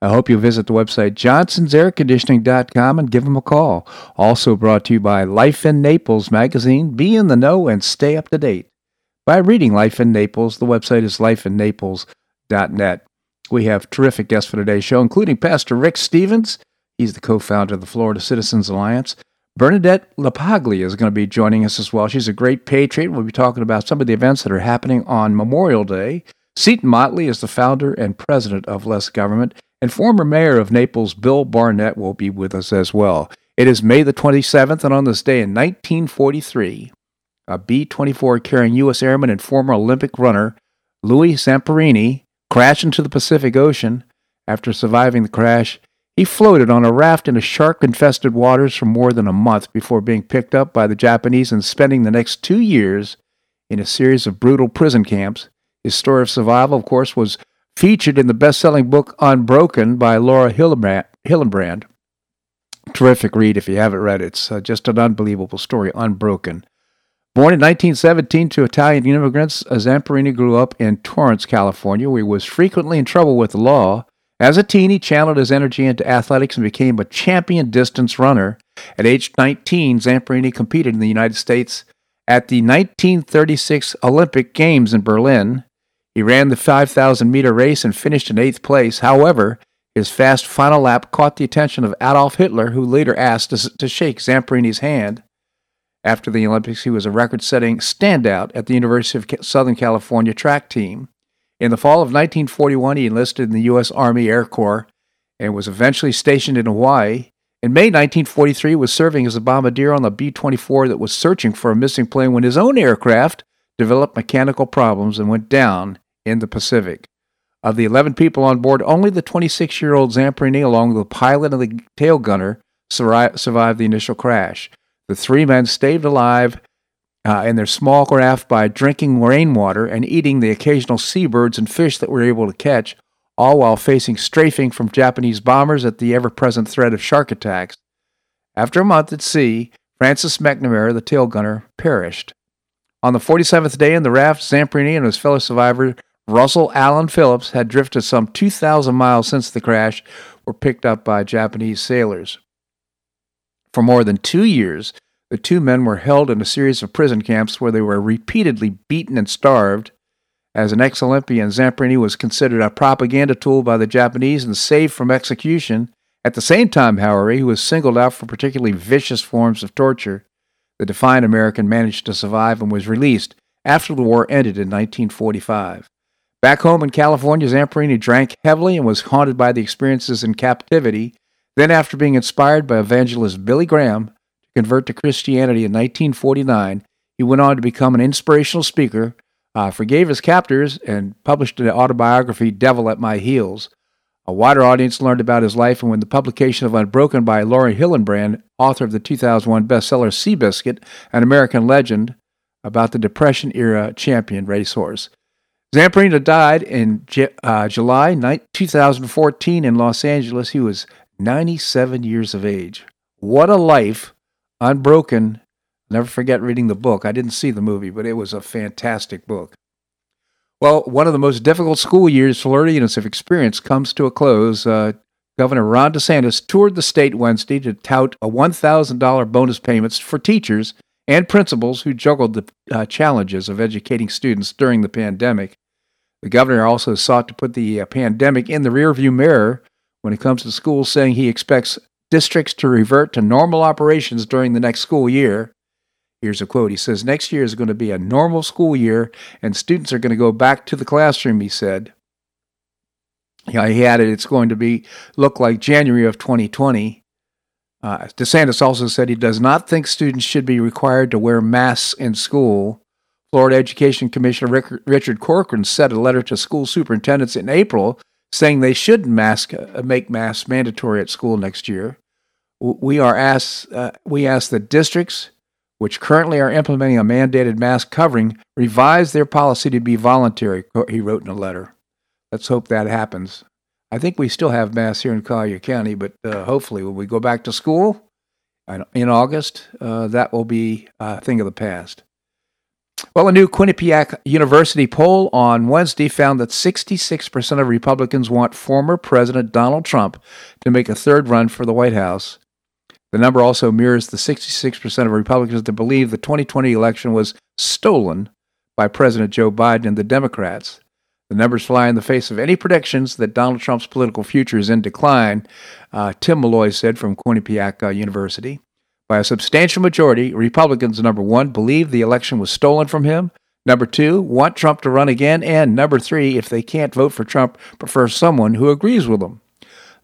I hope you'll visit the website johnsonsairconditioning.com and give them a call. Also brought to you by Life in Naples magazine. Be in the know and stay up to date by reading Life in Naples. The website is lifeinnaples.net. We have terrific guests for today's show, including Pastor Rick Stevens. He's the co-founder of the Florida Citizens Alliance. Bernadette LaPaglia is going to be joining us as well. She's a great patriot. We'll be talking about some of the events that are happening on Memorial Day. Seton Motley is the founder and president of Less Government. And former mayor of Naples, Bill Barnett, will be with us as well. It is May the 27th, and on this day in 1943, a B 24 carrying U.S. airman and former Olympic runner Louis Zamperini crashed into the Pacific Ocean. After surviving the crash, he floated on a raft in shark infested waters for more than a month before being picked up by the Japanese and spending the next two years in a series of brutal prison camps. His story of survival, of course, was featured in the best selling book Unbroken by Laura Hillenbrand. Terrific read if you haven't read it. It's uh, just an unbelievable story, Unbroken. Born in 1917 to Italian immigrants, Zamperini grew up in Torrance, California, where he was frequently in trouble with the law. As a teen, he channeled his energy into athletics and became a champion distance runner. At age 19, Zamperini competed in the United States at the 1936 Olympic Games in Berlin. He ran the 5,000 meter race and finished in eighth place. However, his fast final lap caught the attention of Adolf Hitler, who later asked to, shake Zamperini's hand. After the Olympics, he was a record setting standout at the University of Southern California track team. In the fall of 1941, he enlisted in the U.S. Army Air Corps and was eventually stationed in Hawaii. In May 1943, he was serving as a bombardier on the B 24 that was searching for a missing plane when his own aircraft developed mechanical problems and went down in the Pacific. Of the 11 people on board, only the 26 year old Zamperini, along with the pilot and the tail gunner, survived the initial crash. The three men stayed alive uh, in their small craft by drinking rainwater and eating the occasional seabirds and fish that were able to catch, all while facing strafing from Japanese bombers at the ever present threat of shark attacks. After a month at sea, Francis McNamara, the tail gunner, perished. On the 47th day in the raft, Zamperini and his fellow survivor Russell Allen Phillips had drifted some 2,000 miles since the crash, were picked up by Japanese sailors. For more than two years, the two men were held in a series of prison camps where they were repeatedly beaten and starved. As an ex Olympian, Zamperini was considered a propaganda tool by the Japanese and saved from execution. At the same time, however, he was singled out for particularly vicious forms of torture. The defiant American managed to survive and was released after the war ended in 1945. Back home in California, Zamperini drank heavily and was haunted by the experiences in captivity. Then, after being inspired by evangelist Billy Graham to convert to Christianity in 1949, he went on to become an inspirational speaker, uh, forgave his captors, and published an autobiography, Devil at My Heels. A wider audience learned about his life, and when the publication of Unbroken by Laura Hillenbrand, author of the 2001 bestseller Seabiscuit, an American legend about the Depression era champion racehorse. Zamperini died in uh, July 2014 in Los Angeles. He was 97 years of age. What a life! Unbroken. Never forget reading the book. I didn't see the movie, but it was a fantastic book. Well, one of the most difficult school years Floridians have experienced comes to a close. Uh, Governor Ron DeSantis toured the state Wednesday to tout a $1,000 bonus payments for teachers and principals who juggled the uh, challenges of educating students during the pandemic. The governor also sought to put the uh, pandemic in the rearview mirror when it comes to schools, saying he expects districts to revert to normal operations during the next school year. Here's a quote. He says, Next year is going to be a normal school year, and students are going to go back to the classroom, he said. Yeah, he added, It's going to be look like January of 2020. Uh, DeSantis also said he does not think students should be required to wear masks in school. Florida Education Commissioner Rick, Richard Corcoran sent a letter to school superintendents in April saying they should mask, uh, make masks mandatory at school next year. We are asked, uh, we ask that districts which currently are implementing a mandated mask covering, revise their policy to be voluntary, he wrote in a letter. Let's hope that happens. I think we still have mass here in Collier County, but uh, hopefully when we go back to school in August, uh, that will be a thing of the past. Well, a new Quinnipiac University poll on Wednesday found that 66% of Republicans want former President Donald Trump to make a third run for the White House. The number also mirrors the 66% of Republicans that believe the 2020 election was stolen by President Joe Biden and the Democrats. The numbers fly in the face of any predictions that Donald Trump's political future is in decline, uh, Tim Malloy said from Quinnipiac uh, University. By a substantial majority, Republicans, number one, believe the election was stolen from him. Number two, want Trump to run again. And number three, if they can't vote for Trump, prefer someone who agrees with them.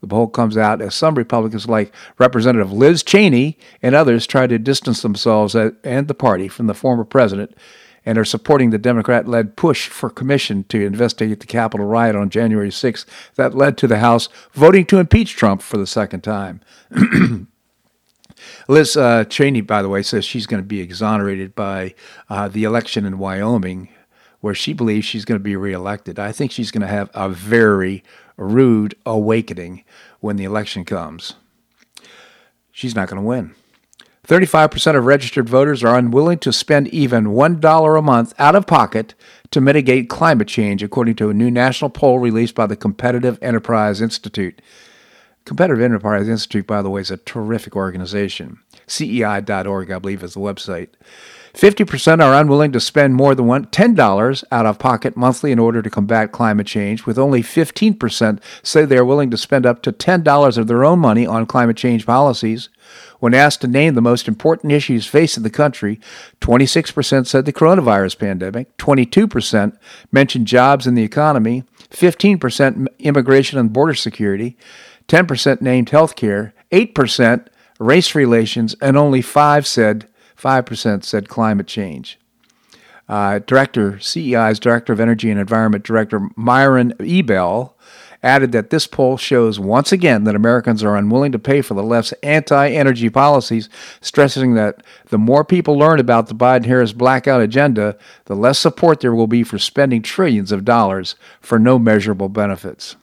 The poll comes out as some Republicans, like Representative Liz Cheney and others, try to distance themselves and the party from the former president and are supporting the Democrat led push for commission to investigate the Capitol riot on January 6th that led to the House voting to impeach Trump for the second time. Liz uh, Cheney, by the way, says she's going to be exonerated by uh, the election in Wyoming, where she believes she's going to be reelected. I think she's going to have a very rude awakening when the election comes. She's not going to win. 35% of registered voters are unwilling to spend even $1 a month out of pocket to mitigate climate change, according to a new national poll released by the Competitive Enterprise Institute. Competitive Enterprise Institute, by the way, is a terrific organization. CEI.org, I believe, is the website. 50% are unwilling to spend more than $10 out of pocket monthly in order to combat climate change, with only 15% say they are willing to spend up to $10 of their own money on climate change policies. When asked to name the most important issues facing the country, 26% said the coronavirus pandemic, 22% mentioned jobs and the economy, 15% immigration and border security, 10% named healthcare, 8% race relations, and only 5 said 5% said climate change. Uh, director, CEI's Director of Energy and Environment Director Myron Ebell, added that this poll shows once again that Americans are unwilling to pay for the left's anti energy policies, stressing that the more people learn about the Biden Harris blackout agenda, the less support there will be for spending trillions of dollars for no measurable benefits.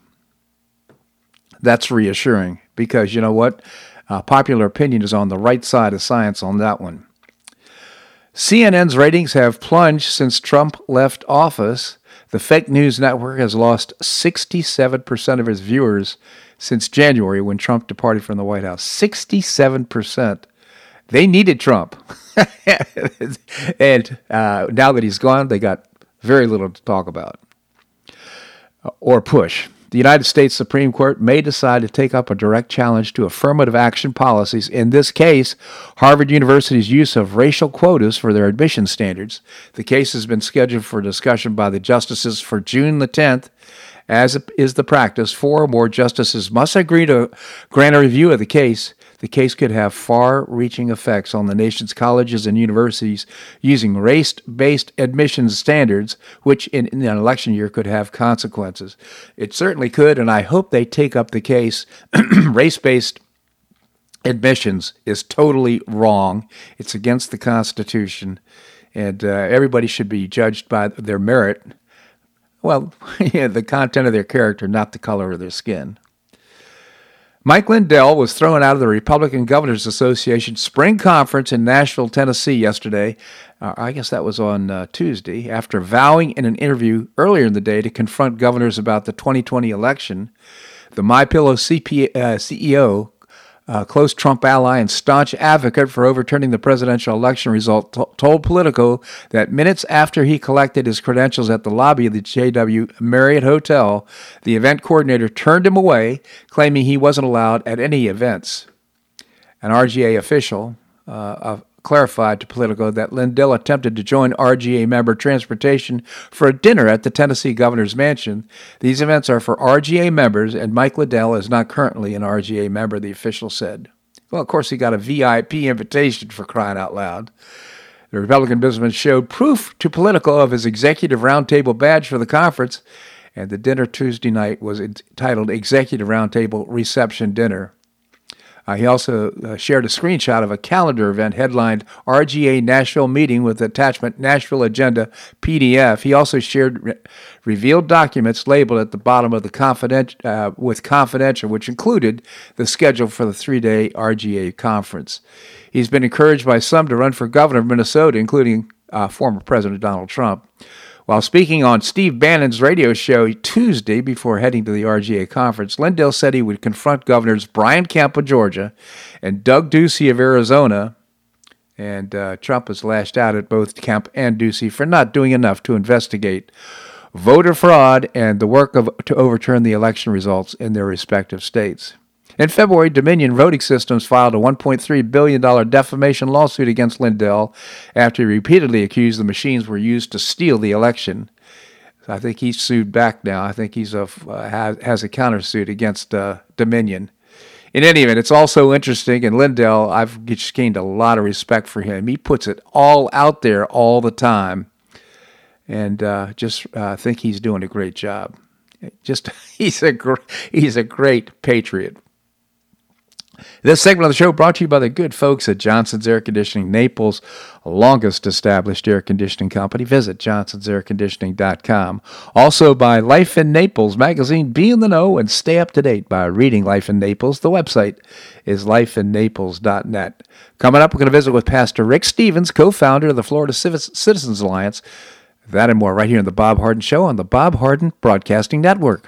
That's reassuring because you know what? Uh, popular opinion is on the right side of science on that one. CNN's ratings have plunged since Trump left office. The fake news network has lost 67% of its viewers since January when Trump departed from the White House. 67%. They needed Trump. and uh, now that he's gone, they got very little to talk about or push the United States Supreme Court may decide to take up a direct challenge to affirmative action policies, in this case, Harvard University's use of racial quotas for their admission standards. The case has been scheduled for discussion by the justices for June the 10th. As is the practice, four or more justices must agree to grant a review of the case the case could have far reaching effects on the nation's colleges and universities using race based admissions standards, which in, in, an election year could have consequences. It certainly could, and I hope they take up the case. race based admissions is totally wrong, it's against the Constitution, and uh, everybody should be judged by their merit. Well, yeah, the content of their character, not the color of their skin. Mike Lindell was thrown out of the Republican Governors Association spring conference in Nashville, Tennessee yesterday. Uh, I guess that was on uh, Tuesday, after vowing in an interview earlier in the day to confront governors about the 2020 election. The MyPillow CP, uh, CEO a close Trump ally and staunch advocate for overturning the presidential election result, t- told Politico that minutes after he collected his credentials at the lobby of the JW Marriott Hotel, the event coordinator turned him away, claiming he wasn't allowed at any events. An RGA official, uh, clarified to Politico that Lindell attempted to join RGA member transportation for a dinner at the Tennessee governor's mansion. These events are for RGA members, and Mike Lindell is not currently an RGA member, the official said. Well, of course, he got a VIP invitation for crying out loud. The Republican businessman showed proof to Politico of his executive roundtable badge for the conference, and the dinner Tuesday night was entitled Executive Roundtable Reception Dinner. Uh, he also uh, shared a screenshot of a calendar event headlined RGA Nashville Meeting with attachment Nashville Agenda PDF. He also shared re- revealed documents labeled at the bottom of the uh, with confidential, which included the schedule for the three day RGA conference. He's been encouraged by some to run for governor of Minnesota, including uh, former President Donald Trump. While speaking on Steve Bannon's radio show Tuesday before heading to the RGA conference, Lindell said he would confront Governors Brian Kemp of Georgia and Doug Ducey of Arizona. And uh, Trump has lashed out at both Kemp and Ducey for not doing enough to investigate voter fraud and the work of, to overturn the election results in their respective states. In February, Dominion Voting Systems filed a $1.3 billion defamation lawsuit against Lindell after he repeatedly accused the machines were used to steal the election. I think he's sued back now. I think he's a, uh, has, a countersuit against uh, Dominion. In any event, it's also interesting, and Lindell, I've just gained a lot of respect for him. He puts it all out there all the time, and uh, just uh, think he's doing a great job. Just he's a gr- he's a great patriot. This segment of the show brought to you by the good folks at Johnson's Air Conditioning, Naples' longest established air conditioning company. Visit johnsonsairconditioning.com. Also by Life in Naples magazine. Be in the know and stay up to date by reading Life in Naples. The website is lifeinnaples.net. Coming up, we're going to visit with Pastor Rick Stevens, co-founder of the Florida Citizens Alliance. That and more right here on the Bob Harden Show on the Bob Harden Broadcasting Network.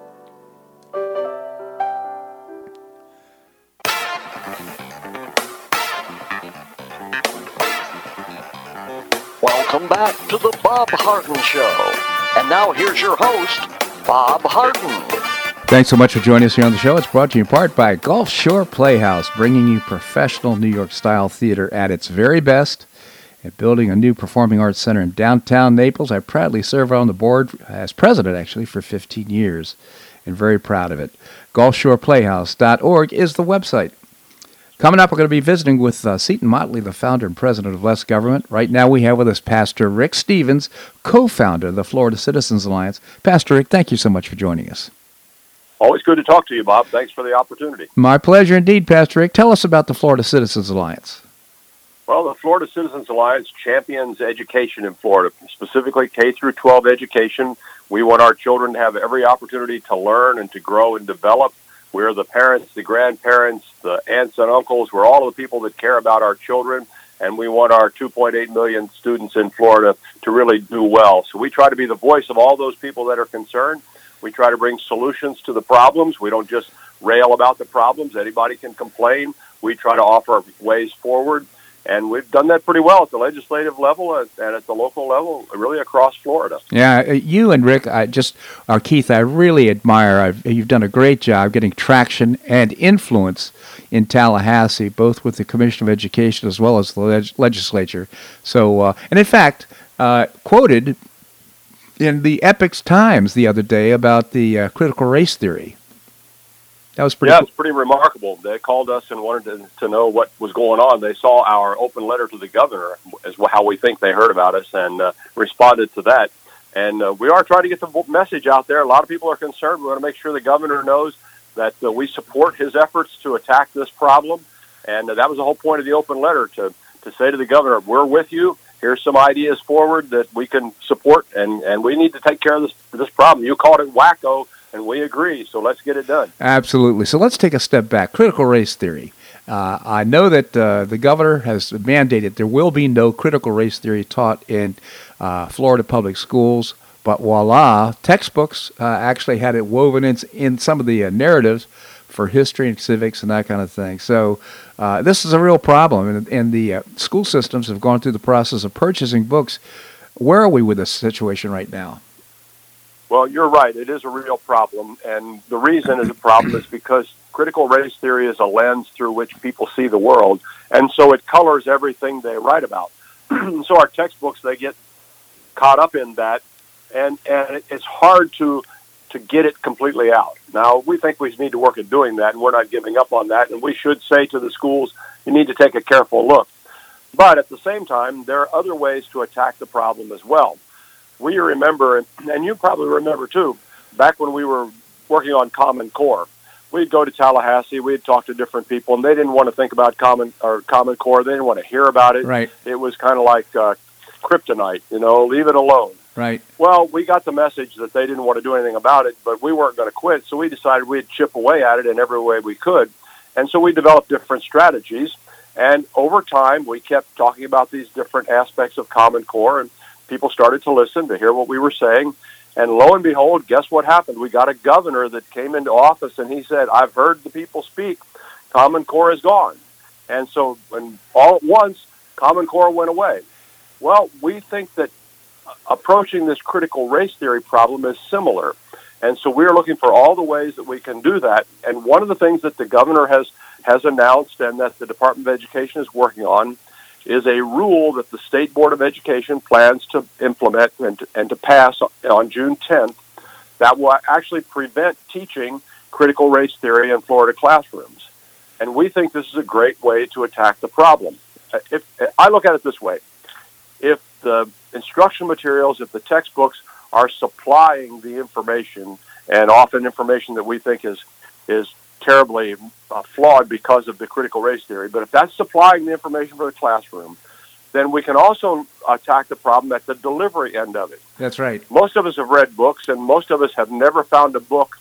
Back to the Bob Harden Show. And now here's your host, Bob Harden. Thanks so much for joining us here on the show. It's brought to you in part by Gulf Shore Playhouse, bringing you professional New York style theater at its very best and building a new performing arts center in downtown Naples. I proudly serve on the board as president, actually, for 15 years and very proud of it. GulfShorePlayhouse.org is the website. Coming up, we're going to be visiting with uh, Seton Motley, the founder and president of Less Government. Right now, we have with us Pastor Rick Stevens, co founder of the Florida Citizens Alliance. Pastor Rick, thank you so much for joining us. Always good to talk to you, Bob. Thanks for the opportunity. My pleasure indeed, Pastor Rick. Tell us about the Florida Citizens Alliance. Well, the Florida Citizens Alliance champions education in Florida, specifically K through 12 education. We want our children to have every opportunity to learn and to grow and develop We're the parents, the grandparents, the aunts and uncles. We're all the people that care about our children, and we want our 2.8 million students in Florida to really do well. So we try to be the voice of all those people that are concerned. We try to bring solutions to the problems. We don't just rail about the problems. Anybody can complain. We try to offer ways forward. And we've done that pretty well at the legislative level and at the local level, really across Florida. Yeah, uh, you and Rick, I just, or Keith, I really admire. I've, you've done a great job getting traction and influence in Tallahassee, both with the Commission of Education as well as the leg- legislature. So, uh, and in fact, uh, quoted in the Epoch Times the other day about the uh, critical race theory. That was pretty. Yeah, cool. it's pretty remarkable. They called us and wanted to, to know what was going on. They saw our open letter to the governor, as how we think they heard about us, and uh, responded to that. And uh, we are trying to get the message out there. A lot of people are concerned. We want to make sure the governor knows that uh, we support his efforts to attack this problem. And uh, that was the whole point of the open letter to to say to the governor, "We're with you. Here's some ideas forward that we can support, and and we need to take care of this this problem. You called it wacko." And we agree. So let's get it done. Absolutely. So let's take a step back. Critical race theory. Uh, I know that uh, the governor has mandated there will be no critical race theory taught in uh, Florida public schools, but voila, textbooks uh, actually had it woven in, in some of the uh, narratives for history and civics and that kind of thing. So uh, this is a real problem, and, and the school systems have gone through the process of purchasing books. Where are we with this situation right now? Well, you're right. It is a real problem. And the reason it's a problem is because critical race theory is a lens through which people see the world. And so it colors everything they write about. so our textbooks, they get caught up in that. And, and it's hard to, to get it completely out. Now, we think we need to work at doing that, and we're not giving up on that. And we should say to the schools, you need to take a careful look. But at the same time, there are other ways to attack the problem as well we remember, and you probably remember too, back when we were working on Common Core, we'd go to Tallahassee, we'd talk to different people, and they didn't want to think about Common or Common Core. They didn't want to hear about it. Right. It was kind of like uh, kryptonite, you know, leave it alone. Right. Well, we got the message that they didn't want to do anything about it, but we weren't going to quit, so we decided we'd chip away at it in every way we could. And so we developed different strategies. And over time, we kept talking about these different aspects of Common Core. And people started to listen to hear what we were saying. And lo and behold, guess what happened? We got a governor that came into office and he said, I've heard the people speak. Common Core is gone. And so, when all at once, Common Core went away. Well, we think that approaching this critical race theory problem is similar. And so we're looking for all the ways that we can do that. And one of the things that the governor has, has announced and that the Department of Education is working on is a rule that the State Board of Education plans to implement and to, and to pass on June 10th that will actually prevent teaching critical race theory in Florida classrooms. And we think this is a great way to attack the problem. Uh, if I look at it this way, if the instruction materials, if the textbooks are supplying the information, and often information that we think is is terribly uh, flawed because of the critical race theory. But if that's supplying the information for the classroom, then we can also attack the problem at the delivery end of it. That's right. Most of us have read books, and most of us have never found a book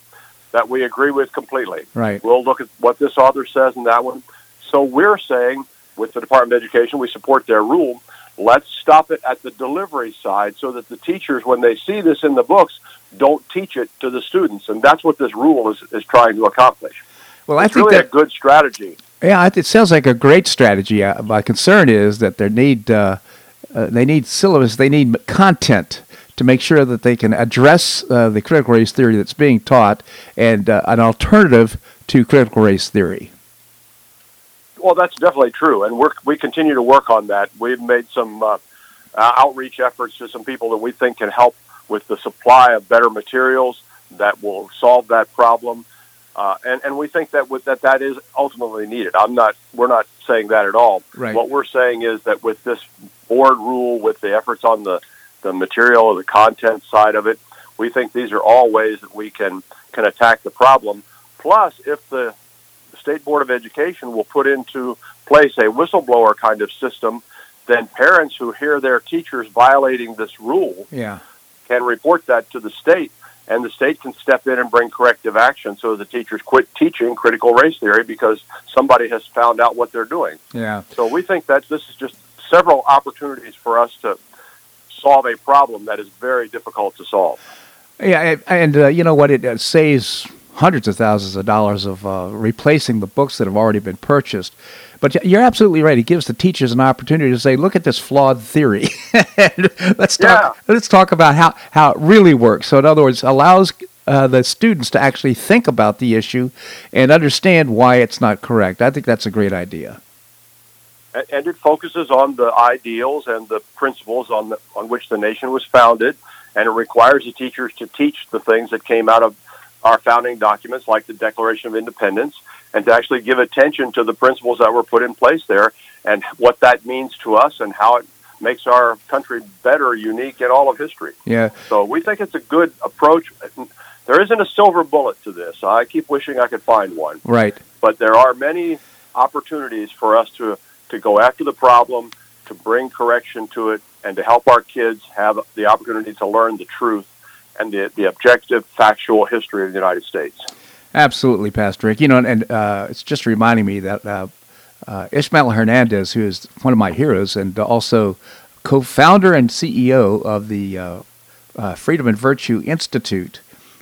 that we agree with completely. Right. We'll look at what this author says in that one. So we're saying, with the Department of Education, we support their rule. Let's stop it at the delivery side so that the teachers, when they see this in the books, don't teach it to the students. And that's what this rule is, is trying to accomplish. Well, it's I think really that a good strategy. Yeah, it sounds like a great strategy. Uh, my concern is that they need uh, uh, they need syllabus, they need content to make sure that they can address uh, the critical race theory that's being taught and uh, an alternative to critical race theory. Well, that's definitely true, and we we continue to work on that. We've made some uh, outreach efforts to some people that we think can help with the supply of better materials that will solve that problem. Uh, and, and we think that with, that that is ultimately needed. I'm not. We're not saying that at all. Right. What we're saying is that with this board rule, with the efforts on the the material or the content side of it, we think these are all ways that we can can attack the problem. Plus, if the state board of education will put into place a whistleblower kind of system, then parents who hear their teachers violating this rule Yeah. can report that to the state and the state can step in and bring corrective action so the teachers quit teaching critical race theory because somebody has found out what they're doing. Yeah. So we think that this is just several opportunities for us to solve a problem that is very difficult to solve. Yeah, and uh, you know what? It uh, saves hundreds of thousands of dollars of uh, replacing the books that have already been purchased. But you're absolutely right. It gives the teachers an opportunity to say, "Look at this flawed theory. let's talk. Yeah. Let's talk about how how it really works." So, in other words, allows uh, the students to actually think about the issue and understand why it's not correct. I think that's a great idea. And it focuses on the ideals and the principles on the, on which the nation was founded, and it requires the teachers to teach the things that came out of our founding documents, like the Declaration of Independence, and to actually give attention to the principles that were put in place there and what that means to us and how it makes our country better, unique in all of history. Yeah. So we think it's a good approach. There isn't a silver bullet to this. I keep wishing I could find one. Right. But there are many opportunities for us to to go after the problem, to bring correction to it, and to help our kids have the opportunity to learn the truth and the, the objective, factual history of the United States. Absolutely, Pastor Rick. You know, and uh, it's just reminding me that uh, uh, Ishmael Hernandez, who is one of my heroes and also co-founder and CEO of the uh, uh, Freedom and Virtue Institute,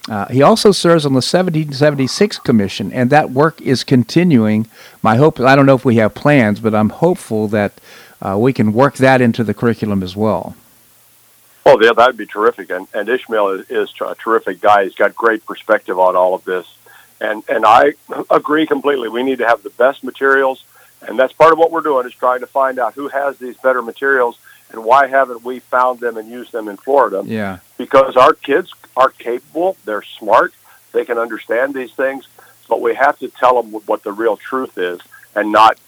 uh, he also serves on the 1776 Commission, and that work is continuing. My hope, I don't know if we have plans, but I'm hopeful that we can work that into the curriculum as well. Oh, yeah, that'd be terrific. And, and Ishmael is, is a terrific guy. He's got great perspective on all of this. And, and I agree completely. We need to have the best materials. And that's part of what we're doing is trying to find out who has these better materials and why haven't we found them and used them in Florida? Yeah. Because our kids are capable, they're smart, they can understand these things, but we have to tell them what the real truth is and not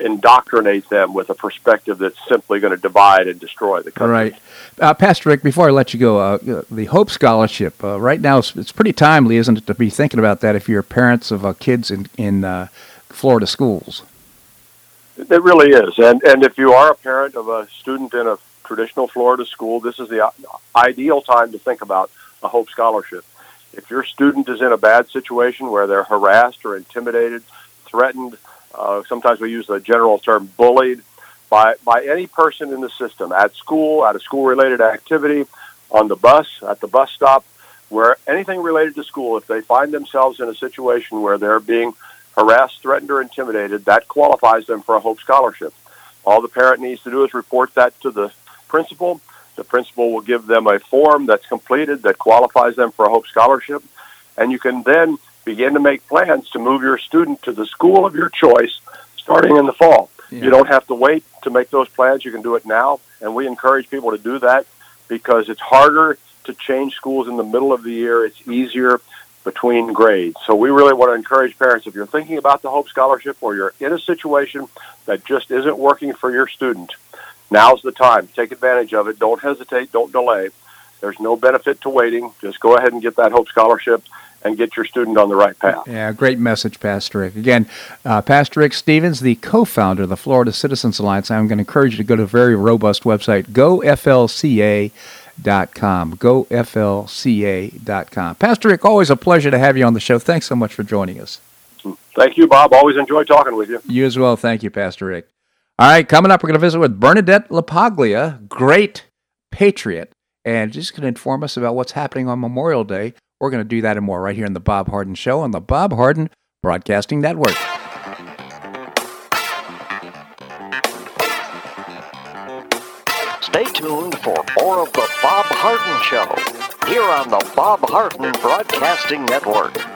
indoctrinate them with a perspective that's simply going to divide and destroy the country. Right. Uh, Pastor Rick, before I let you go, uh, the Hope Scholarship, uh, right now it's, it's, pretty timely, isn't it, to be thinking about that if you're parents of uh, kids in, in uh, Florida schools? It really is. And, and if you are a parent of a student in a traditional Florida school, this is the ideal time to think about a Hope Scholarship. If your student is in a bad situation where they're harassed or intimidated, threatened, uh, sometimes we use the general term bullied by, by any person in the system at school, at a school related activity, on the bus, at the bus stop, where anything related to school, if they find themselves in a situation where they're being harassed, threatened, or intimidated, that qualifies them for a Hope Scholarship. All the parent needs to do is report that to the principal. The principal will give them a form that's completed that qualifies them for a Hope Scholarship. And you can then begin to make plans to move your student to the school of your choice starting in the fall. Yeah. You don't have to wait to make those plans. You can do it now. And we encourage people to do that because it's harder to change schools in the middle of the year. It's easier between grades. So we really want to encourage parents if you're thinking about the Hope Scholarship or you're in a situation that just isn't working for your student, now's the time. Take advantage of it. Don't hesitate. Don't delay. There's no benefit to waiting. Just go ahead and get that Hope Scholarship and get your student on the right path. Yeah, great message, Pastor Rick. Again, uh, Pastor Rick Stevens, the co-founder of the Florida Citizens Alliance. I'm going to encourage you to go to a very robust website, goflca.com, goflca.com. Pastor Rick, always a pleasure to have you on the show. Thanks so much for joining us. Thank you, Bob. Always enjoy talking with you. You as well. Thank you, Pastor Rick. All right, coming up, we're going to visit with Bernadette LaPaglia, great patriot, and she's going to inform us about what's happening on Memorial Day we're going to do that and more right here on the Bob Harden Show on the Bob Harden Broadcasting Network. Stay tuned for more of the Bob Harden Show here on the Bob Harden Broadcasting Network.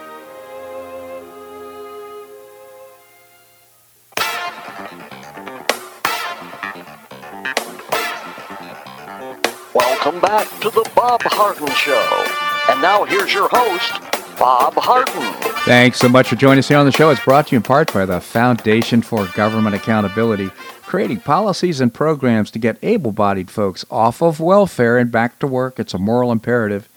Welcome back to the Bob Harden Show. And now here's your host, Bob Harden. Thanks so much for joining us here on the show. It's brought to you in part by the Foundation for Government Accountability, creating policies and programs to get able bodied folks off of welfare and back to work. It's a moral imperative.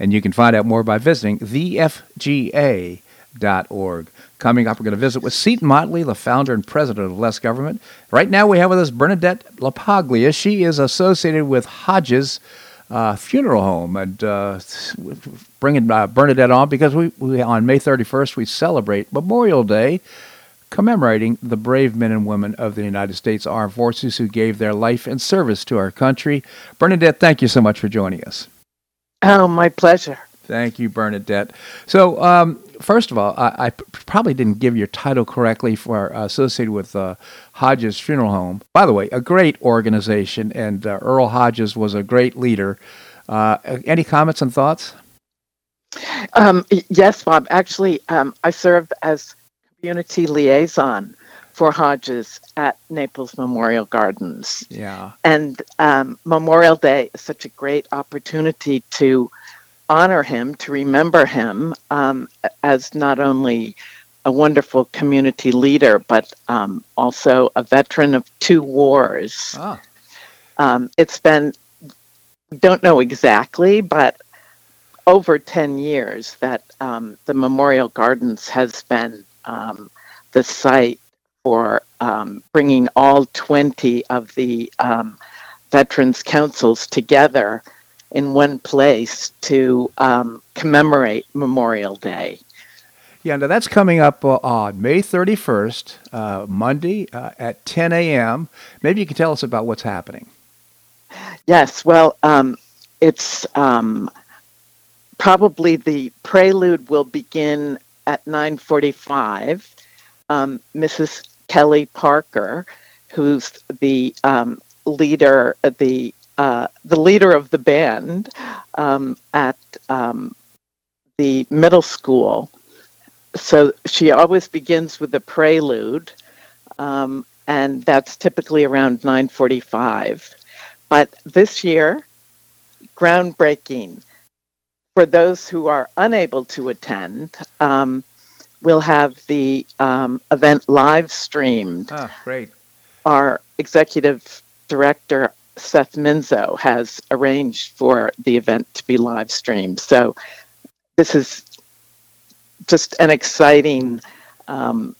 And you can find out more by visiting the thefga.org. Coming up, we're going to visit with Seton Motley, the founder and president of Less Government. Right now, we have with us Bernadette LaPaglia. She is associated with Hodges uh, Funeral Home, and uh, bringing uh, Bernadette on because we, we on May 31st we celebrate Memorial Day, commemorating the brave men and women of the United States Armed Forces who gave their life in service to our country. Bernadette, thank you so much for joining us. Oh, my pleasure. Thank you, Bernadette. So, um, first of all, I, I, probably didn't give your title correctly for uh, associated with uh, Hodges Funeral Home. By the way, a great organization, and uh, Earl Hodges was a great leader. Uh, any comments and thoughts? Um, yes, Bob. Actually, um, I served as community liaison for Hodges at Naples Memorial Gardens. Yeah. And um, Memorial Day is such a great opportunity to honor him, to remember him um, as not only a wonderful community leader, but um, also a veteran of two wars. Ah. Um, it's been, don't know exactly, but over 10 years that um, the Memorial Gardens has been um, the site for um, bringing all 20 of the Veterans Councils together in one place to um, commemorate Memorial Day. Yeah, now that's coming up uh, on May 31st, uh, Monday uh, at 10 a.m. Maybe you can tell us about what's happening. Yes, well, um, it's um, probably the prelude will begin at 9:45. Mrs. Um, Kelly Parker, who's the um, leader, the uh, the leader of the band um, at um, the middle school. So she always begins with a prelude, um, and that's typically around 9:45. But this year, groundbreaking for those who are unable to attend. Um, we'll have the um, event live streamed. Ah, great. Our executive director Seth Minzo has arranged for the event to be live streamed. So this is just an exciting um,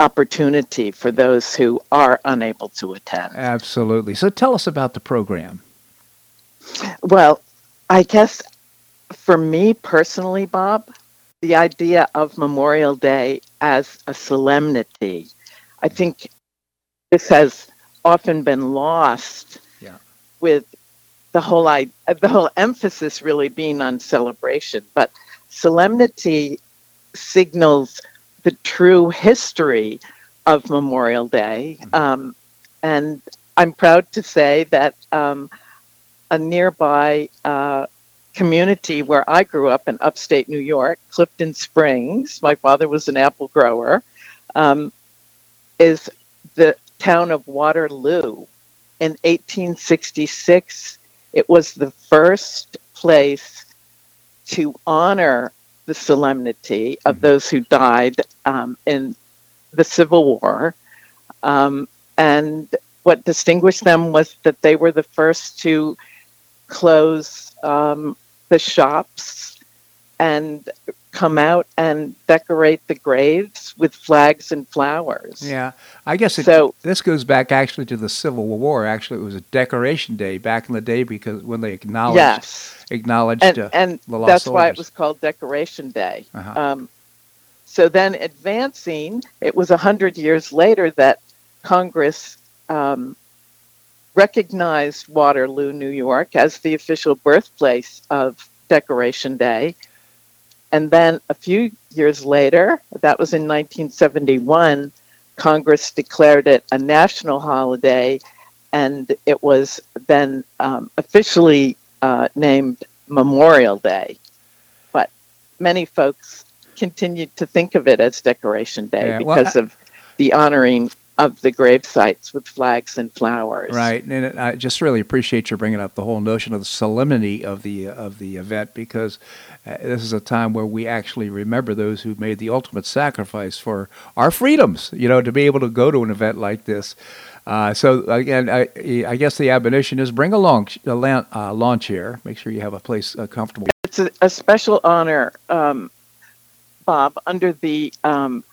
opportunity for those who are unable to attend. Absolutely. So tell us about the program. Well, I guess for me personally, Bob, the idea of Memorial Day as a solemnity, I think this has often been lost yeah. with the whole I, the whole emphasis really being on celebration but solemnity signals the true history of Memorial Day. Um, and I'm proud to say that um, a nearby uh, community where I grew up in upstate New York, Clifton Springs, my father was an apple grower, um, is the town of Waterloo. In 1866, it was the first place to honor the solemnity of mm-hmm. those who died um, in the Civil War. Um, and what distinguished them was that they were the first to close um, the shops and come out and decorate the graves with flags and flowers. Yeah, I guess it, so. This goes back actually to the Civil War. Actually, it was a Decoration Day back in the day because when they acknowledged yes. acknowledged and, uh, and that's soldiers. why it was called Decoration Day. Uh-huh. Um, so then, advancing, it was a hundred years later that Congress um, recognized Waterloo, New York, as the official birthplace of Decoration Day. And then a few years later, that was in 1971, Congress declared it a national holiday, and it was then um, officially uh, named Memorial Day. But many folks continued to think of it as Decoration Day yeah, because well, I, of the honoring of the grave sites with flags and flowers. Right, and I just really appreciate you bringing up the whole notion of the solemnity of the of the event because uh, this is a time where we actually remember those who made the ultimate sacrifice for our freedoms. You know, to be able to go to an event like this. Uh, so again, I, I, guess the admonition is bring along a lawn, uh, lawn chair. Make sure you have a place uh, comfortable. It's a, a special honor, um, Bob, under the um,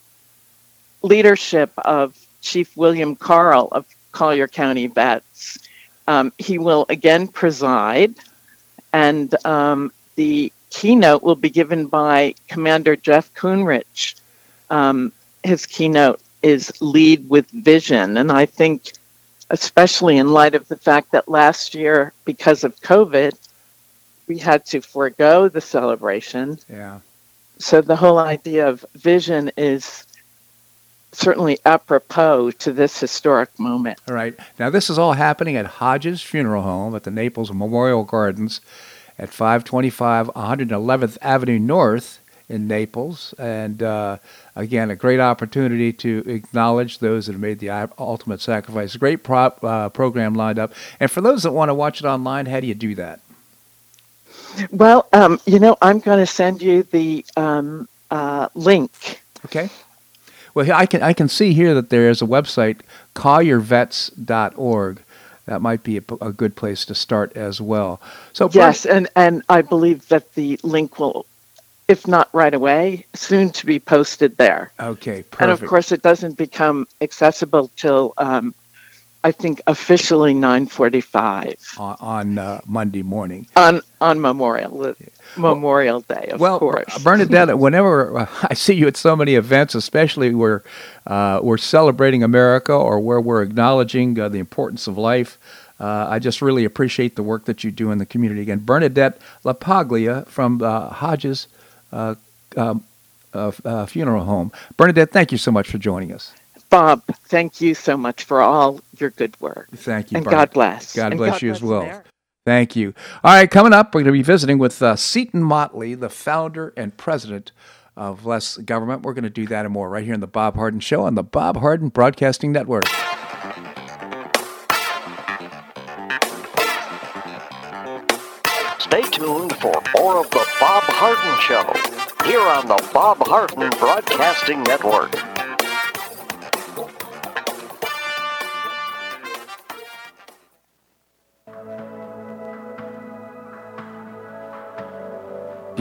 leadership of Chief William Carl of Collier County Vets. Um, he will again preside, and um, the keynote will be given by Commander Jeff Coonrich. Um, his keynote is Lead with Vision, and I think, especially in light of the fact that last year, because of COVID, we had to forego the celebration. Yeah. So the whole idea of vision is certainly apropos to this historic moment. All right. Now, this is all happening at Hodges Funeral Home at the Naples Memorial Gardens at 525 111th Avenue North in Naples. And uh, again, a great opportunity to acknowledge those that have made the ultimate sacrifice. Great prop, uh, program lined up. And for those that want to watch it online, how do you do that? Well, um, you know, I'm going to send you the um, uh, link. Okay. Well, I can I can see here that there is a website, colliervets.org. That might be a, a good place to start as well. So yes, and and I believe that the link will, if not right away, soon to be posted there. Okay, perfect. And of course, it doesn't become accessible till um, I think officially 9:45 on, on uh, Monday morning. On on Memorial Memorial Day, of well, course. Bernadette, whenever uh, I see you at so many events, especially where uh, we're celebrating America or where we're acknowledging uh, the importance of life, uh, I just really appreciate the work that you do in the community. Again, Bernadette LaPaglia from uh, Hodges um, Funeral Home. Bernadette, thank you so much for joining us. Bob, thank you so much for all your good work. Thank you. And God bless. God bless you God as well. America. Thank you. All right, coming up, we're going to be visiting with uh, Seton Motley, the founder and president of Less Government. We're going to do that and more right here on the Bob Harden Show on the Bob Harden Broadcasting Network. Stay tuned for more of the Bob Harden Show here on the Bob Harden Broadcasting Network.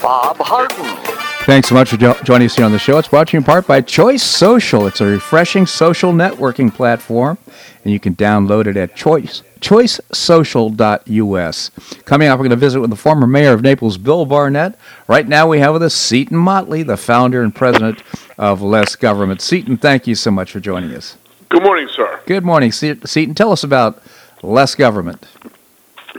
Bob Harden. Thanks so much for jo- joining us here on the show. It's brought to you in part by Choice Social. It's a refreshing social networking platform, and you can download it at choice choicesocial.us. Coming up, we're going to visit with the former mayor of Naples, Bill Barnett. Right now, we have with us Seton Motley, the founder and president of Less Government. Seton, thank you so much for joining us. Good morning, sir. Good morning, Seton. Tell us about Less Government.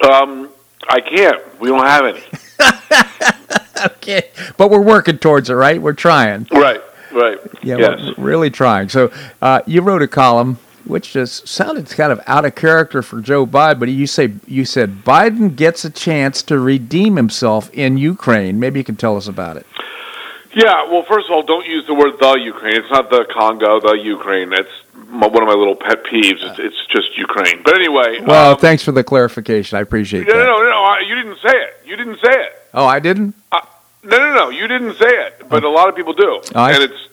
Um, I can't. We don't have any. okay, but we're working towards it, right? We're trying. Right, right. Yeah, yes. we're really trying. So uh, you wrote a column which just sounded kind of out of character for Joe Biden, but you say you said Biden gets a chance to redeem himself in Ukraine. Maybe you can tell us about it. Yeah, well, first of all, don't use the word the Ukraine. It's not the Congo, the Ukraine. That's one of my little pet peeves. It's, it's just Ukraine. But anyway. Well, um, thanks for the clarification. I appreciate no, that. No, no, no, no. You didn't say it. You didn't say it. Oh, I didn't? Uh, no, no, no. You didn't say it. But a lot of people do. Oh, I- and it's.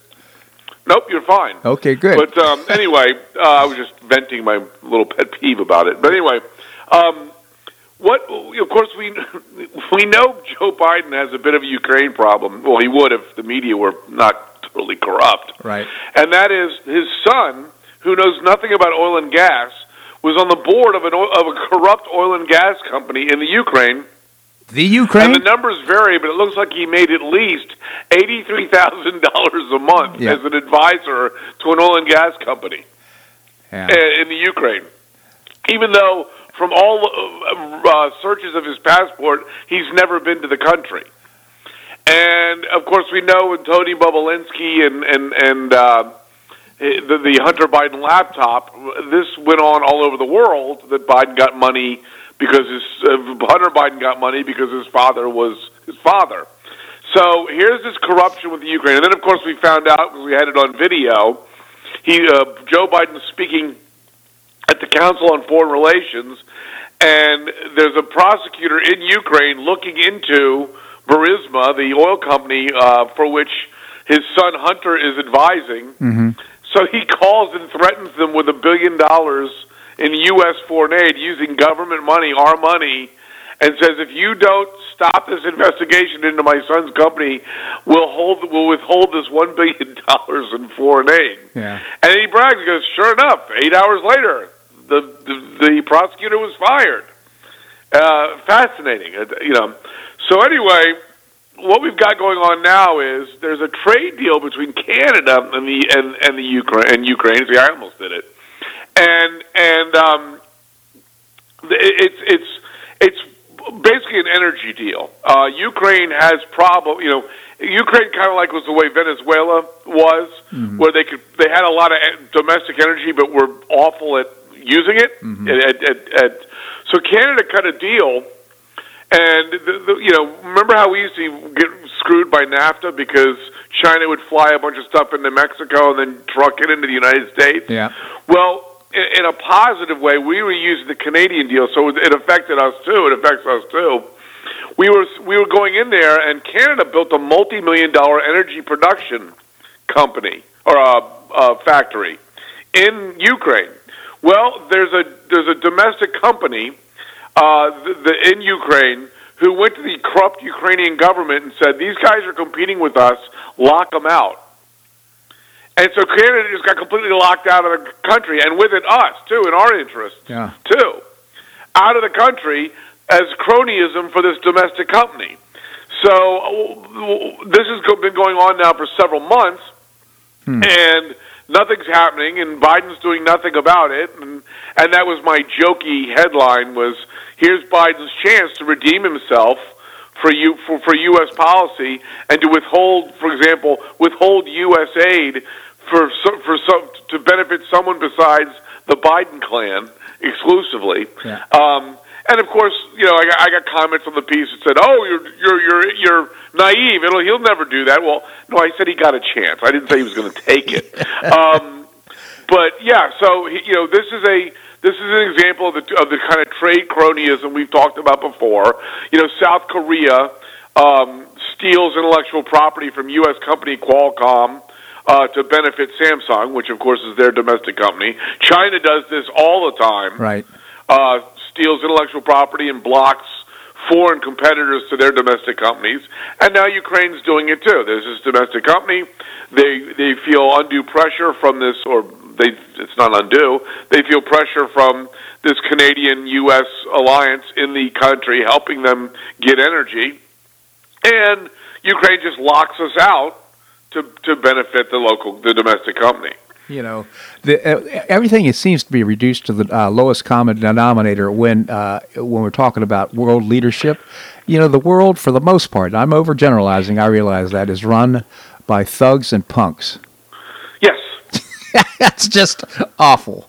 Nope, you're fine. Okay, good. But um, anyway, uh, I was just venting my little pet peeve about it. But anyway, um, what? Of course, we we know Joe Biden has a bit of a Ukraine problem. Well, he would if the media were not totally corrupt. Right. And that is his son, who knows nothing about oil and gas, was on the board of an of a corrupt oil and gas company in the Ukraine. The Ukraine? And the numbers vary, but it looks like he made at least eighty-three thousand dollars a month Yeah. as an advisor to an oil and gas company yeah. uh, in the Ukraine. Even though, from all uh, uh, searches of his passport, he's never been to the country. And of course, we know with Tony Bobulinski and and and uh, the, the Hunter Biden laptop, this went on all over the world that Biden got money because his uh, Hunter Biden got money because his father was his father. So here's this corruption with the Ukraine, and then of course we found out because we had it on video. He uh, Joe Biden speaking at the Council on Foreign Relations, and there's a prosecutor in Ukraine looking into Burisma, the oil company uh, for which his son Hunter is advising. hmm So he calls and threatens them with a billion dollars in U.S. foreign aid using government money, our money, and says if you don't stop this investigation into my son's company, we'll hold, we'll withhold this one billion dollars in foreign aid. Yeah. And he brags, he goes, sure enough, eight hours later, the the, the prosecutor was fired. Uh, fascinating, uh, you know. So anyway, what we've got going on now is there's a trade deal between Canada and the and, and the Ukraine and Ukraine. See, I almost did it. And and um, it- it's it's it's basically an energy deal. Uh, Ukraine has problem, you know. Ukraine kind of like was the way Venezuela was, where they could they had a lot of domestic energy, but were awful at using it. At, at, at, so Canada cut a deal, and the, the, you know, remember how we used to get screwed by NAFTA because China would fly a bunch of stuff into Mexico and then truck it into the United States. Yeah. Well, in, a positive way, we were using the Canadian deal, so it affected us too. It affects us too. We were we were going in there, and Canada built a multi-million dollar energy production company or a, a factory in Ukraine. Well, there's a there's a domestic company uh, the, the, in Ukraine who went to the corrupt Ukrainian government and said, "These guys are competing with us. Lock them out." And so Canada just got completely locked out of the country, and with it, us too, in our interest Yeah. too, out of the country as cronyism for this domestic company. So this has been going on now for several months, hmm. and nothing's happening, and Biden's doing nothing about it. And and that was my jokey headline was here's Biden's chance to redeem himself for you for, for U.S. policy and to withhold, for example, withhold U.S. aid for so- for some to benefit someone besides the Biden clan exclusively. Yeah. Um, and of course, you know, I got, I got comments on the piece that said, "Oh, you're you're you're you're naive. It'll, he'll never do that." Well, no, I said he got a chance. I didn't say he was going to take it. um, but yeah, so he, you know, this is a this is an example of the of the kind of trade cronyism we've talked about before. You know, South Korea um, steals intellectual property from U.S. company Qualcomm. Uh, to benefit Samsung, which of course is their domestic company. China does this all the time Right. uh, steals intellectual property and blocks foreign competitors to their domestic companies, and now Ukraine's doing it too. There's this domestic company; they they feel undue pressure from this, or they it's not undue. They feel pressure from this Canadian-U.S. alliance in the country, helping them get energy, and Ukraine just locks us out to to benefit the local, the domestic company. You know, the, uh, everything it seems to be reduced to the uh, lowest common denominator when uh, when we're talking about world leadership. You know, the world, for the most part, I'm overgeneralizing. I realize that is run by thugs and punks. Yes, That's just awful.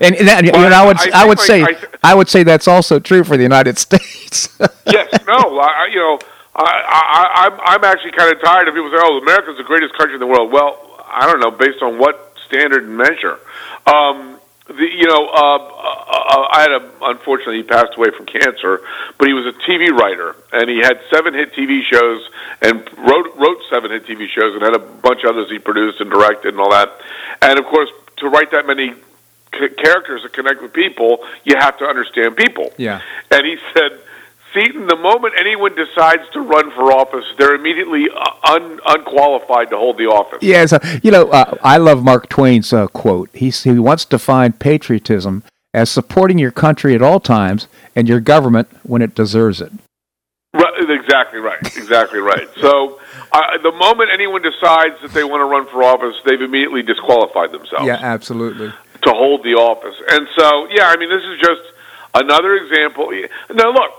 And, that, you Well, know, I would I I, would like- say I I, would say that's also true for the United States. yes, no, I- you know, I, I, I'm I'm actually kind of tired of people saying, "Oh, America's the greatest country in the world." Well, I don't know, based on what standard and measure. Um, the, you know, uh, uh, I had a unfortunately he passed away from cancer, but he was a TV writer and he had seven hit TV shows and wrote wrote seven hit TV shows and had a bunch of others he produced and directed and all that. And of course, to write that many c- characters that connect with people, you have to understand people. Yeah. And he said, Seton, the moment anyone decides to run for office, they're immediately uh, un- unqualified to hold the office. Yeah, so, you know, uh, I love Mark Twain's uh, quote. He he once defined patriotism as supporting your country at all times and your government when it deserves it. Right, exactly right. Exactly right. So, uh, the moment anyone decides that they want to run for office, they've immediately disqualified themselves Yeah, absolutely. to hold the office. And so, yeah, I mean, this is just another example. Now, look,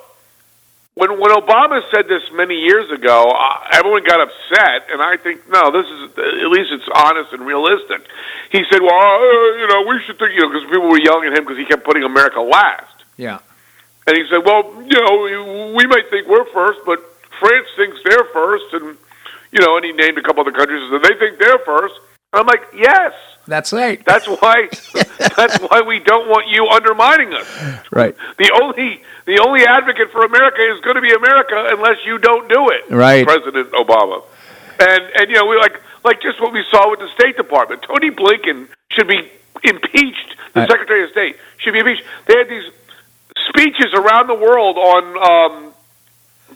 when when Obama said this many years ago, uh, everyone got upset, and I think no, this is at least it's honest and realistic. He said, "Well, uh, you know, we should think," you know, because people were yelling at him because he kept putting America last. Yeah. And he said, "Well, you know, we might think we're first, but France thinks they're first, and you know." And he named a couple other countries and said they think they're first. I'm like, "Yes, That's right. that's why. that's why we don't want you undermining us. right. The only the only advocate for America is going to be America unless you don't do it." Right. President Obama. And and you know we like like just what we saw with the State Department. Tony Blinken should be impeached. The Right. Secretary of State should be impeached. They had these speeches around the world on um,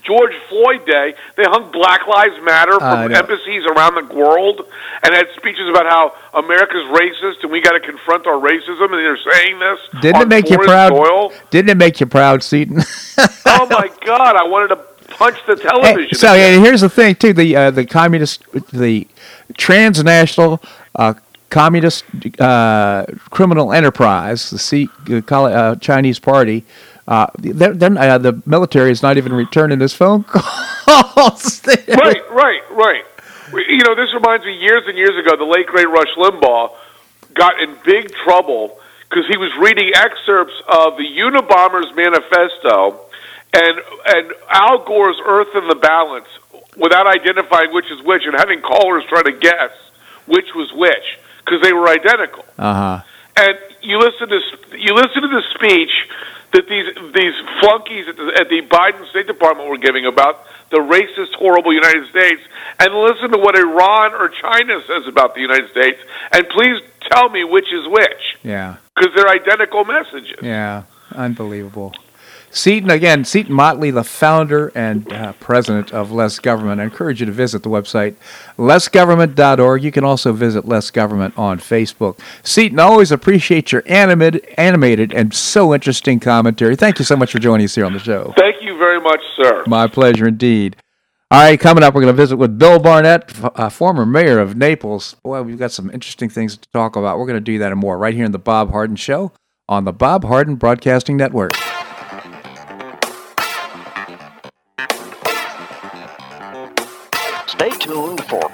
George Floyd Day. They hung Black Lives Matter from know. embassies around the world and had speeches about how America's racist and we got to confront our racism. And they're saying this. Didn't it make you proud? Soil. Didn't it make you proud, Seton? Oh my God! I wanted to punch the Hey, television. so and here's the thing too: the uh, the communist, the transnational uh, communist uh, criminal enterprise, the C, uh, uh, Chinese Party. Uh, they're, they're, uh, the military is not even returning his phone calls. right, right, right. You know, this reminds me years and years ago, the late great Rush Limbaugh got in big trouble because he was reading excerpts of the Unabomber's manifesto and and Al Gore's Earth in the Balance without identifying which is which and having callers try to guess which was which because they were identical. Uh huh. And you listen to you listen to the speech that these these flunkies at the, at the Biden State Department were giving about the racist, horrible United States, and listen to what Iran or China says about the United States, and please tell me which is which Yeah. because they're identical messages. Yeah. Unbelievable. Seton, again, Seton Motley, the founder and uh, president of Less Government. I encourage you to visit the website, lessgovernment.org. You can also visit Less Government on Facebook. Seton, always appreciate your animated, animated and so interesting commentary. Thank you so much for joining us here on the show. Thank you very much, sir. My pleasure indeed. All right, coming up, we're going to visit with Bill Barnett, uh, former mayor of Naples. Boy, we've got some interesting things to talk about. We're going to do that and more right here in the Bob Harden Show on the Bob Harden Broadcasting Network.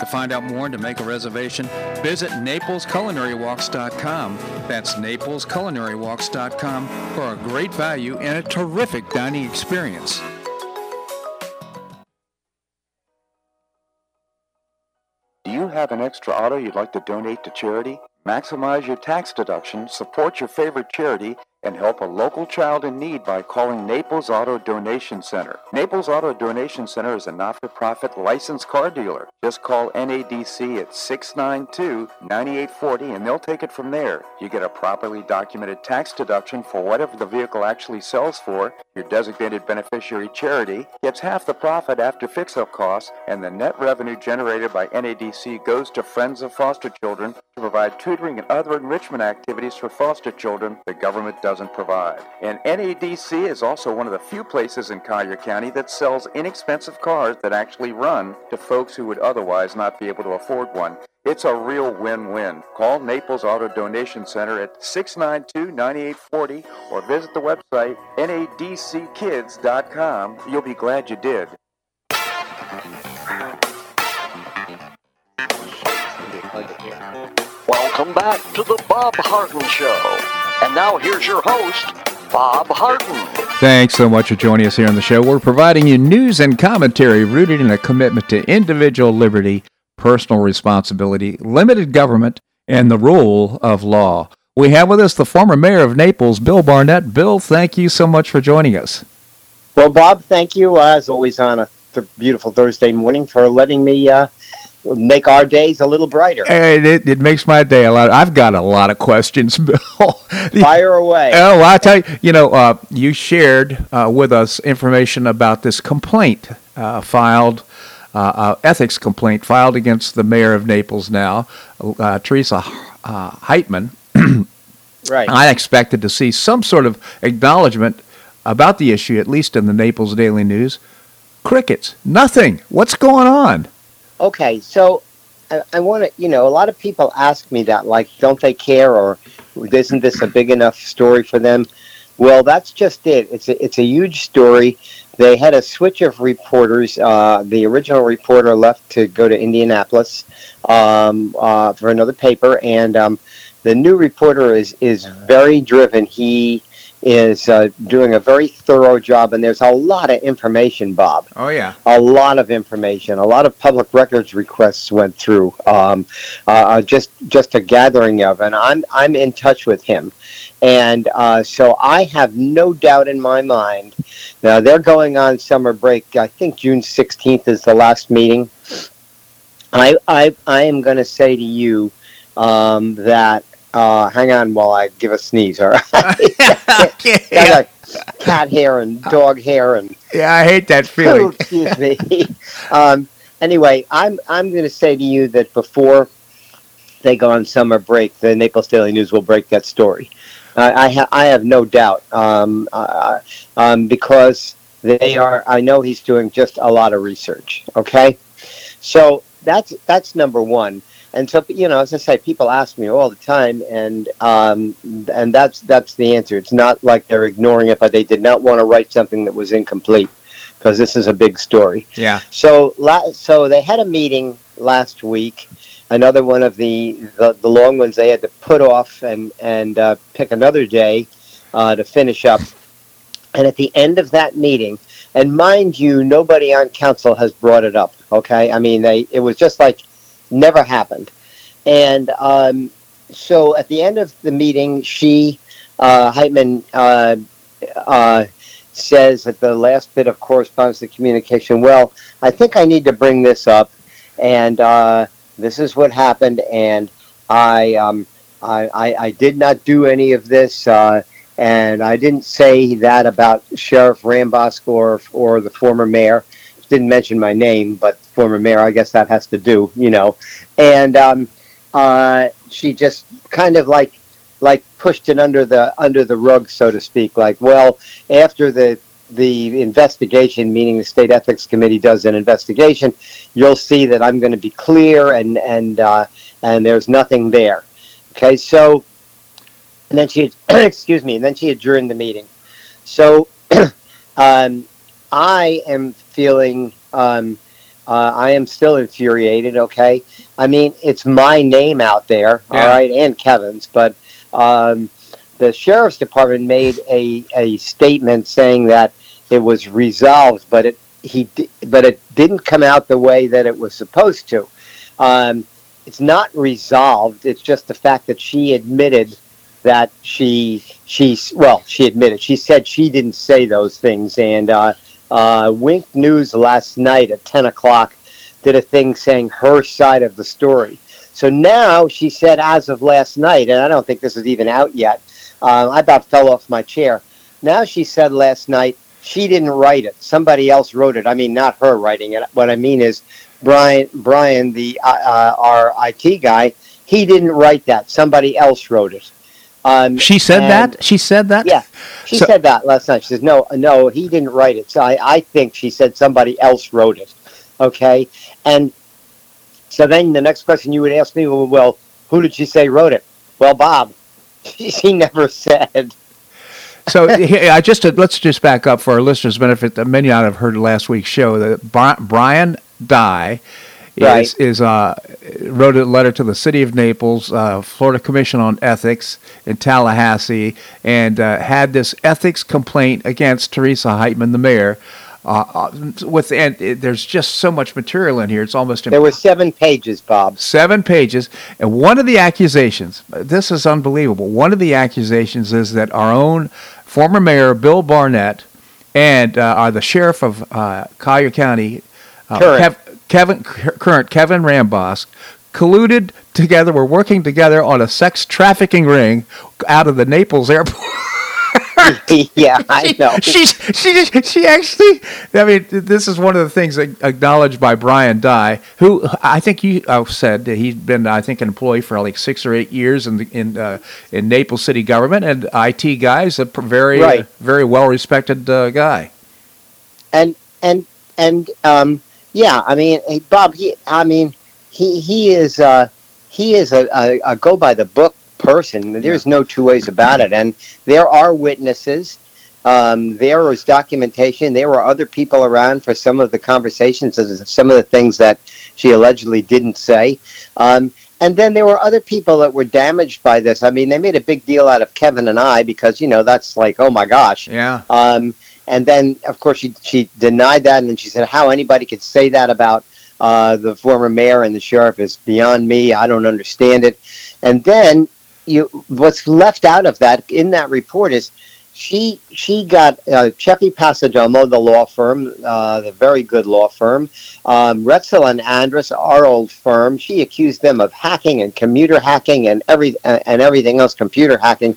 To find out more and to make a reservation, visit NaplesCulinaryWalks.com. That's NaplesCulinaryWalks.com for a great value and a terrific dining experience. Do you have an extra auto you'd like to donate to charity? Maximize your tax deduction, support your favorite charity, and help a local child in need by calling Naples Auto Donation Center. Naples Auto Donation Center is a not-for-profit licensed car dealer. Just call NADC at 692-9840 and they'll take it from there. You get a properly documented tax deduction for whatever the vehicle actually sells for. Your designated beneficiary charity gets half the profit after fix-up costs, and the net revenue generated by NADC goes to Friends of Foster Children to provide tutoring and other enrichment activities for foster children the government doesn't provide. And NADC is also one of the few places in Collier County that sells inexpensive cars that actually run to folks who would otherwise not be able to afford one. It's a real win-win. Call Naples Auto Donation Center at 692-9840 or visit the website nadckids.com. You'll be glad you did. Welcome back to the Bob Harden Show. And now here's your host, Bob Harden. Thanks so much for joining us here on the show. We're providing you news and commentary rooted in a commitment to individual liberty, personal responsibility, limited government, and the rule of law. We have with us the former mayor of Naples, Bill Barnett. Bill, thank you so much for joining us. Well, Bob, thank you, uh, as always, on a th- beautiful Thursday morning for letting me uh, make our days a little brighter. And it, it makes my day a lot. I've got a lot of questions, Bill. Fire away. Oh, I tell you, you know, uh, you shared uh, with us information about this complaint uh, filed, uh, uh, ethics complaint filed against the mayor of Naples now, uh, Teresa uh, Heitman. right. I expected to see some sort of acknowledgement about the issue, at least in the Naples Daily News. Crickets, nothing. What's going on? Okay, so I, I want to, you know, a lot of people ask me that, like, don't they care, or isn't this a big enough story for them? Well, that's just it. It's a, it's a huge story. They had a switch of reporters. Uh, the original reporter left to go to Indianapolis um, uh, for another paper, and um, the new reporter is is very driven. He is uh, doing a very thorough job, and there's a lot of information, Bob. Oh yeah, a lot of information. A lot of public records requests went through. Um, uh, just just a gathering of, and I'm I'm in touch with him, and uh, so I have no doubt in my mind. Now they're going on summer break. I think June 16th is the last meeting. I I I am going to say to you um, that. Uh, hang on while I give a sneeze. All right. yeah. cat hair and dog hair and yeah, I hate that feeling. Oh, excuse me. um, anyway, I'm I'm going to say to you that before they go on summer break, the Naples Daily News will break that story. Uh, I ha- I have no doubt um, uh, um, because they are. I know he's doing just a lot of research. Okay, so that's that's number one. And so, you know, as I say, people ask me all the time, and um, and that's that's the answer. It's not like they're ignoring it, but they did not want to write something that was incomplete. because this is a big story. Yeah. So, la- so they had a meeting last week. Another one of the, the, the long ones they had to put off and and uh, pick another day uh, to finish up. And at the end of that meeting, and mind you, nobody on council has brought it up. Okay, I mean, they it was just like never happened. And um, so at the end of the meeting, she uh, Heitman uh, uh, says at the last bit of correspondence, the communication. Well, I think I need to bring this up, and uh, this is what happened, and I, um, I, I, I did not do any of this, uh, and I didn't say that about Sheriff Rambosk or or the former mayor. Didn't mention my name, but former mayor. I guess that has to do, you know. And um, uh, she just kind of like like pushed it under the under the rug, so to speak. Like, well, after the the investigation, meaning the state ethics committee does an investigation, you'll see that I'm going to be clear and and uh, and there's nothing there. Okay, so and then she excuse me, and then she adjourned the meeting. So um, I am feeling. Um, uh, I am still infuriated. Okay, I mean it's my name out there, Yeah. all right, and Kevin's, but um, the sheriff's department made a, a statement saying that it was resolved, but it he but it didn't come out the way that it was supposed to. Um, it's not resolved. It's just the fact that she admitted that she she's well she admitted she said she didn't say those things and uh, uh, Wink News last night at ten o'clock did a thing saying her side of the story. So now she said, as of last night, and I don't think this is even out yet. Uh, I about fell off my chair. Now she said last night she didn't write it. Somebody else wrote it. I mean, not her writing it. What I mean is Brian, Brian, the uh, uh, our IT guy, he didn't write that. Somebody else wrote it. Um, She said that. She said that. Yeah, she So- said that last night. She says, "No, no, he didn't write it." So I, I think she said somebody else wrote it. Okay, and so then the next question you would ask me, well, well who did she say wrote it? Well, Bob. She never said. So here, I just uh, let's just back up for our listeners' benefit. That many not have heard last week's show. That Brian Dye is Right. is uh, wrote a letter to the city of Naples, uh, Florida Commission on Ethics in Tallahassee, and uh, had this ethics complaint against Teresa Heitman, the mayor. Uh, uh, with and it, there's just so much material in here. It's almost There were seven pages, Bob. seven pages and one of the accusations this is unbelievable one of the accusations is that our own former mayor bill barnett and uh, are the sheriff of uh, collier county uh, Kev- kevin current kevin rambosk colluded together were working together on a sex trafficking ring out of the naples airport yeah, I know. she she she actually. I mean, this is one of the things acknowledged by Brian Dye, who I think you uh, said that he'd been, I think, an employee for like six or eight years in the, in uh, in Naples city government and IT guys, a very Right. very well respected uh, guy. and and and um yeah i mean hey, bob he i mean he he is uh he is a, a, a go by the book person there's no two ways about it. And there are witnesses. Um, there was documentation. There were other people around for some of the conversations and some of the things that she allegedly didn't say. Um, and then there were other people that were damaged by this. I mean they made a big deal out of kevin and i because you know that's like oh my gosh. Yeah, um, and then, of course, she she denied that, and then she said, "How anybody could say that about uh, the former mayor and the sheriff is beyond me. I don't understand it." And then, you what's left out of that in that report is she she got uh, Cheffy Passidomo, the law firm, uh, the very good law firm, um, Roetzel and Andress, our old firm. She accused them of hacking and commuter hacking and every and everything else, computer hacking.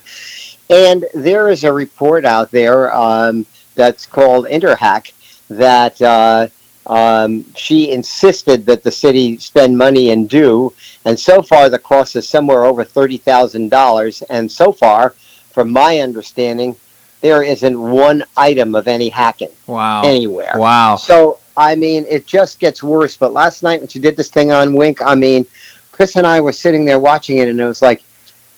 And there is a report out there um, that's called Interhack that uh, um, she insisted that the city spend money and do. And so far, the cost is somewhere over thirty thousand dollars. And so far, from my understanding, there isn't one item of any hacking wow, anywhere. wow. So I mean, it just gets worse. But last night when she did this thing on Wink, I mean, Chris and I were sitting there watching it, and it was like,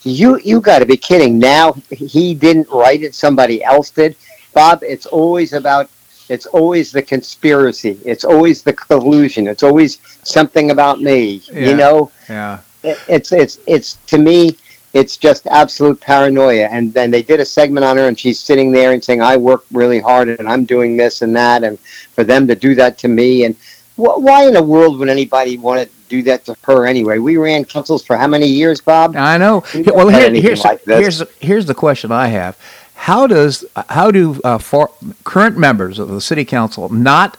you you got to be kidding! Now he didn't write it; somebody else did. Bob, it's always about it's always the conspiracy. It's always the collusion. It's always something about me. Yeah. You know, Yeah. It- it's it's it's to me, it's just absolute paranoia. And then they did a segment on her, and she's sitting there and saying, "I work really hard, and I'm doing this and that, and for them to do that to me, and wh- why in the world would anybody want to do that to her anyway? We ran councils for how many years, Bob? I know. Well, here, here's like here's here's the question I have: How does how do uh, for current members of the city council not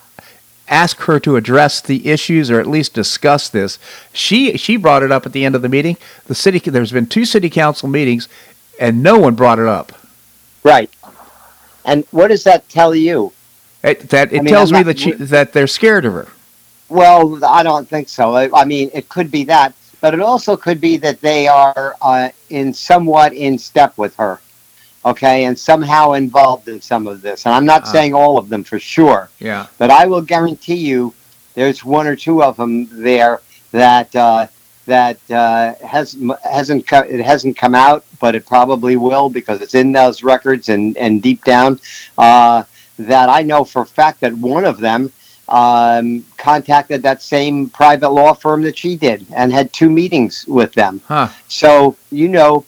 ask her to address the issues or at least discuss this? She she brought it up at the end of the meeting. The city there's been two city council meetings, and no one brought it up. Right. And what does that tell you? It, that it I mean, tells I'm me that she, that they're scared of her. Well, I don't think so. I, I mean, it could be that, but it also could be that they are uh, in somewhat in step with her, okay, and somehow involved in some of this. And I'm not Ah. saying all of them for sure, Yeah. but I will guarantee you, there's one or two of them there that uh, that uh, has hasn't co- it hasn't come out, but it probably will because it's in those records and and deep down. Uh, that I know for a fact that one of them um, contacted that same private law firm that she did and had two meetings with them. Huh. So you know,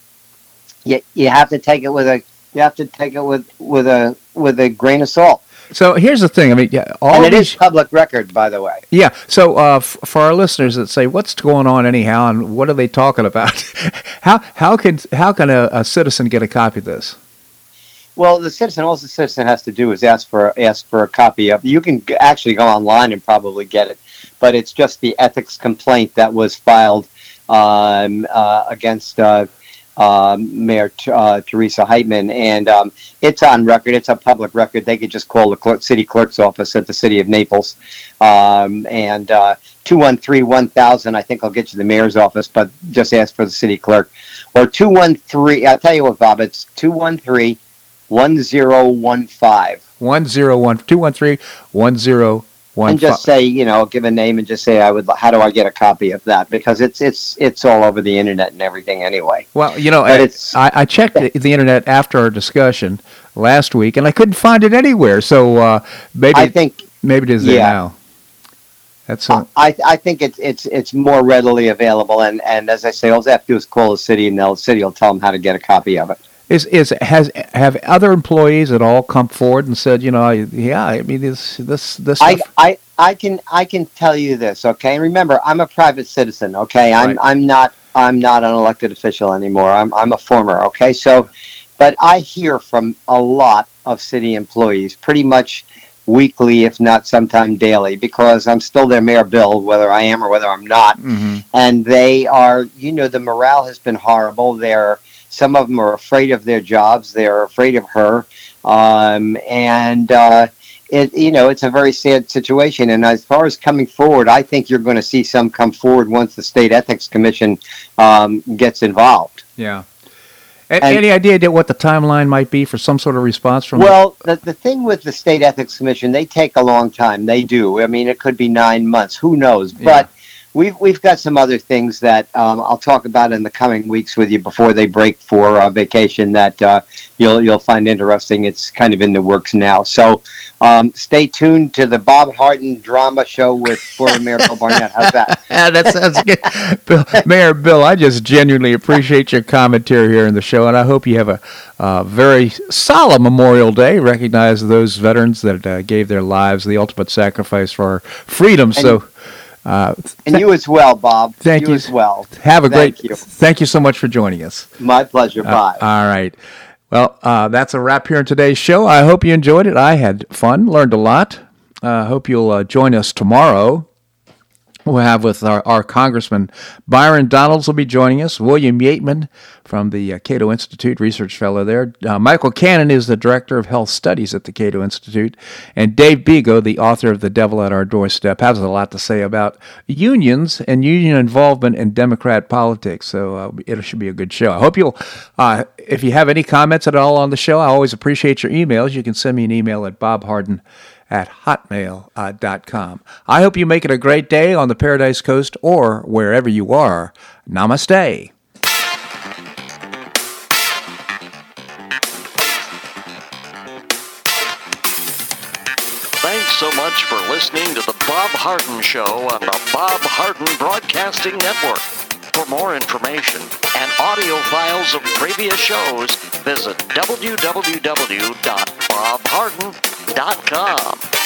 you, you have to take it with a you have to take it with with a with a grain of salt. So here's the thing. I mean, yeah, all and it these, is public record, by the way. Yeah. So uh, f- for our listeners that say, "What's going on anyhow?" and what are they talking about? how how can how can a, a citizen get a copy of this? Well, the citizen, all the citizen has to do is ask for ask for a copy of. You can actually go online and probably get it, but it's just the ethics complaint that was filed um, uh, against uh, um, Mayor uh, Teresa Heitman, and um, it's on record. It's a public record. They could just call the city clerk's office at the city of Naples, um, and two one three one thousand. I think I'll get you the mayor's office, but just ask for the city clerk, or two one three. I'll tell you what, Bob. It's two one three. 1015 One zero one two one three one zero one and just say you know give a name and just say i would how do i get a copy of that? Because it's it's it's all over the internet and everything anyway. Well, you know, but I, it's I, I checked the, the internet after our discussion last week, and I couldn't find it anywhere. So uh, maybe i think maybe it is there now. That's uh, I, I think it's it's it's more readily available and and as i say all they have to do is call the city and the city will tell them how to get a copy of it is is has have other employees at all come forward and said, you know, yeah, I mean this this this I, stuff. I I can I can tell you this, okay? And remember, I'm a private citizen, okay? I'm I'm not I'm not an elected official anymore. I'm I'm a former, okay? So, but I hear from a lot of city employees, pretty much weekly, if not sometime daily, because I'm still their mayor bill, whether I am or whether I'm not. Mhm. And they are, you know, the morale has been horrible. They're some of them are afraid of their jobs. They're afraid of her, um, and. Uh, it you know it's a very sad situation and as far as coming forward i think you're going to see some come forward once the state ethics commission um, gets involved Yeah. A- And- any idea that what the timeline might be for some sort of response from? well the, the thing with the state ethics commission they take a long time they do i mean it could be nine months who knows but we've we've got some other things that um, i'll talk about in the coming weeks with you before they break for uh, vacation that uh, you'll you'll find interesting it's kind of in the works now so um, stay tuned to the bob harden drama show with former mayor bill barnett how's that Yeah, that sounds good. Bill, Mayor Bill, I just genuinely appreciate your commentary here in the show, and I hope you have a uh, very solemn Memorial Day. Recognize those veterans that uh, gave their lives the ultimate sacrifice for our freedom. so, uh, And you as well, Bob. Thank you you. as well. have a Thank great. you. Thank you so much for joining us. My pleasure. Uh, Bye. all right. Well, uh, that's a wrap here in today's show. I hope you enjoyed it. I had fun, learned a lot. I uh, hope you'll uh, join us tomorrow. We'll have with our, our Congressman Byron Donalds will be joining us. William Yeatman from the uh, Cato Institute, research fellow there. Uh, Michael Cannon is the director of health studies at the Cato Institute, and Dave Bego, the author of The Devil at Our Doorstep, has a lot to say about unions and union involvement in Democrat politics. So uh, it should be a good show. I hope you'll. Uh, if you have any comments at all on the show, I always appreciate your emails. You can send me an email at bobharden at hotmail.com. I hope you make it a great day on the Paradise Coast or wherever you are. Namaste. Thanks so much for listening to the Bob Harden Show on the Bob Harden Broadcasting Network. For more information and audio files of previous shows, visit www.bobharden.com. Sports.com.